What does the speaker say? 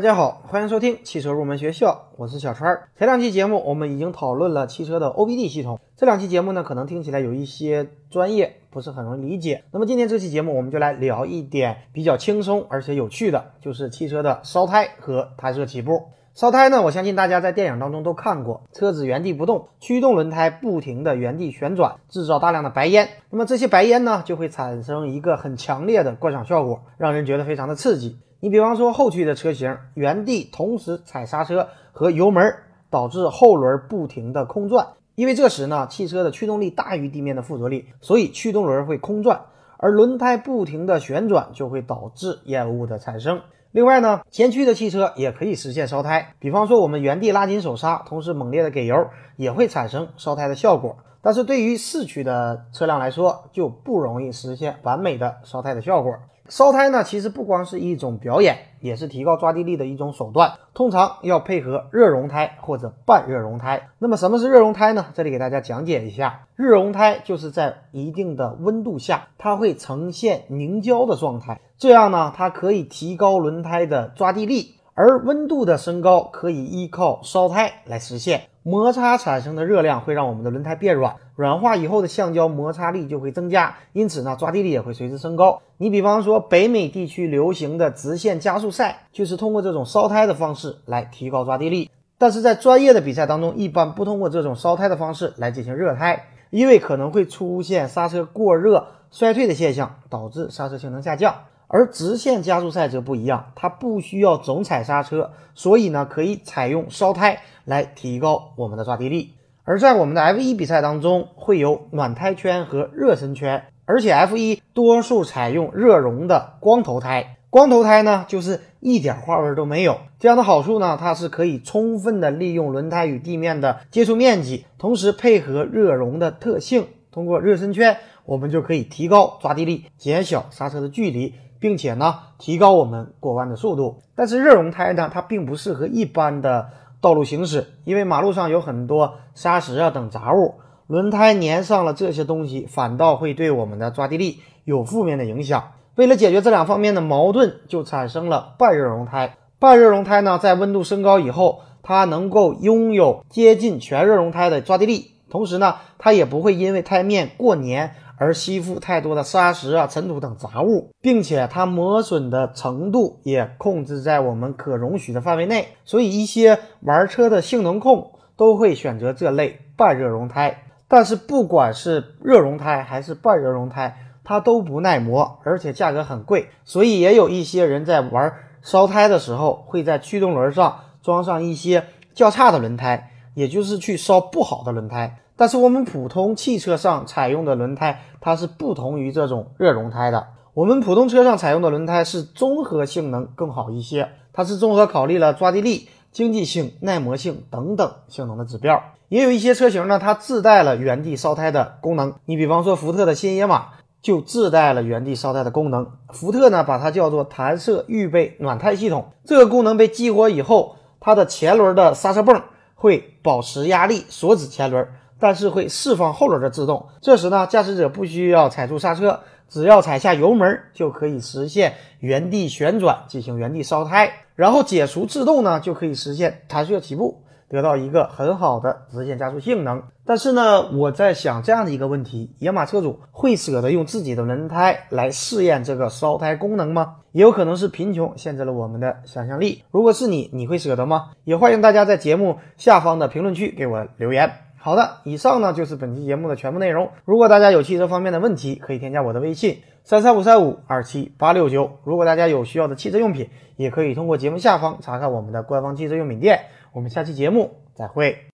大家好，欢迎收听汽车入门学校，我是小川。前两期节目我们已经讨论了汽车的 OBD 系统，这两期节目呢可能听起来有一些专业，不是很容易理解。那么今天这期节目我们就来聊一点比较轻松而且有趣的，就是汽车的烧胎和弹射起步。烧胎呢，我相信大家在电影当中都看过，车子原地不动，驱动轮胎不停的原地旋转，制造大量的白烟。那么这些白烟呢，就会产生一个很强烈的观赏效果，让人觉得非常的刺激。你比方说后驱的车型，原地同时踩刹车和油门，导致后轮不停的空转，因为这时呢，汽车的驱动力大于地面的附着力，所以驱动轮会空转，而轮胎不停的旋转就会导致烟雾的产生。另外呢，前驱的汽车也可以实现烧胎，比方说我们原地拉紧手刹，同时猛烈的给油，也会产生烧胎的效果。但是对于四驱的车辆来说，就不容易实现完美的烧胎的效果。烧胎呢，其实不光是一种表演，也是提高抓地力的一种手段。通常要配合热熔胎或者半热熔胎。那么什么是热熔胎呢？这里给大家讲解一下，热熔胎就是在一定的温度下，它会呈现凝胶的状态，这样呢，它可以提高轮胎的抓地力。而温度的升高可以依靠烧胎来实现，摩擦产生的热量会让我们的轮胎变软，软化以后的橡胶摩擦力就会增加，因此呢，抓地力也会随之升高。你比方说北美地区流行的直线加速赛，就是通过这种烧胎的方式来提高抓地力。但是在专业的比赛当中，一般不通过这种烧胎的方式来进行热胎，因为可能会出现刹车过热衰退的现象，导致刹车性能下降。而直线加速赛则不一样，它不需要总踩刹车，所以呢可以采用烧胎来提高我们的抓地力。而在我们的 F1 比赛当中，会有暖胎圈和热身圈，而且 F1 多数采用热熔的光头胎。光头胎呢就是一点花纹都没有，这样的好处呢，它是可以充分的利用轮胎与地面的接触面积，同时配合热熔的特性，通过热身圈，我们就可以提高抓地力，减小刹车的距离。并且呢，提高我们过弯的速度。但是热熔胎呢，它并不适合一般的道路行驶，因为马路上有很多砂石啊等杂物，轮胎粘上了这些东西，反倒会对我们的抓地力有负面的影响。为了解决这两方面的矛盾，就产生了半热熔胎。半热熔胎呢，在温度升高以后，它能够拥有接近全热熔胎的抓地力，同时呢，它也不会因为胎面过粘。而吸附太多的砂石啊、尘土等杂物，并且它磨损的程度也控制在我们可容许的范围内，所以一些玩车的性能控都会选择这类半热熔胎。但是不管是热熔胎还是半热熔胎，它都不耐磨，而且价格很贵，所以也有一些人在玩烧胎的时候，会在驱动轮上装上一些较差的轮胎，也就是去烧不好的轮胎。但是我们普通汽车上采用的轮胎，它是不同于这种热熔胎的。我们普通车上采用的轮胎是综合性能更好一些，它是综合考虑了抓地力、经济性、耐磨性等等性能的指标。也有一些车型呢，它自带了原地烧胎的功能。你比方说福特的新野马就自带了原地烧胎的功能。福特呢把它叫做弹射预备暖胎系统。这个功能被激活以后，它的前轮的刹车泵会保持压力，锁止前轮。但是会释放后轮的制动，这时呢，驾驶者不需要踩住刹车，只要踩下油门就可以实现原地旋转进行原地烧胎，然后解除制动呢，就可以实现弹射起步，得到一个很好的直线加速性能。但是呢，我在想这样的一个问题：野马车主会舍得用自己的轮胎来试验这个烧胎功能吗？也有可能是贫穷限制了我们的想象力。如果是你，你会舍得吗？也欢迎大家在节目下方的评论区给我留言。好的，以上呢就是本期节目的全部内容。如果大家有汽车方面的问题，可以添加我的微信三三五三五二七八六九。如果大家有需要的汽车用品，也可以通过节目下方查看我们的官方汽车用品店。我们下期节目再会。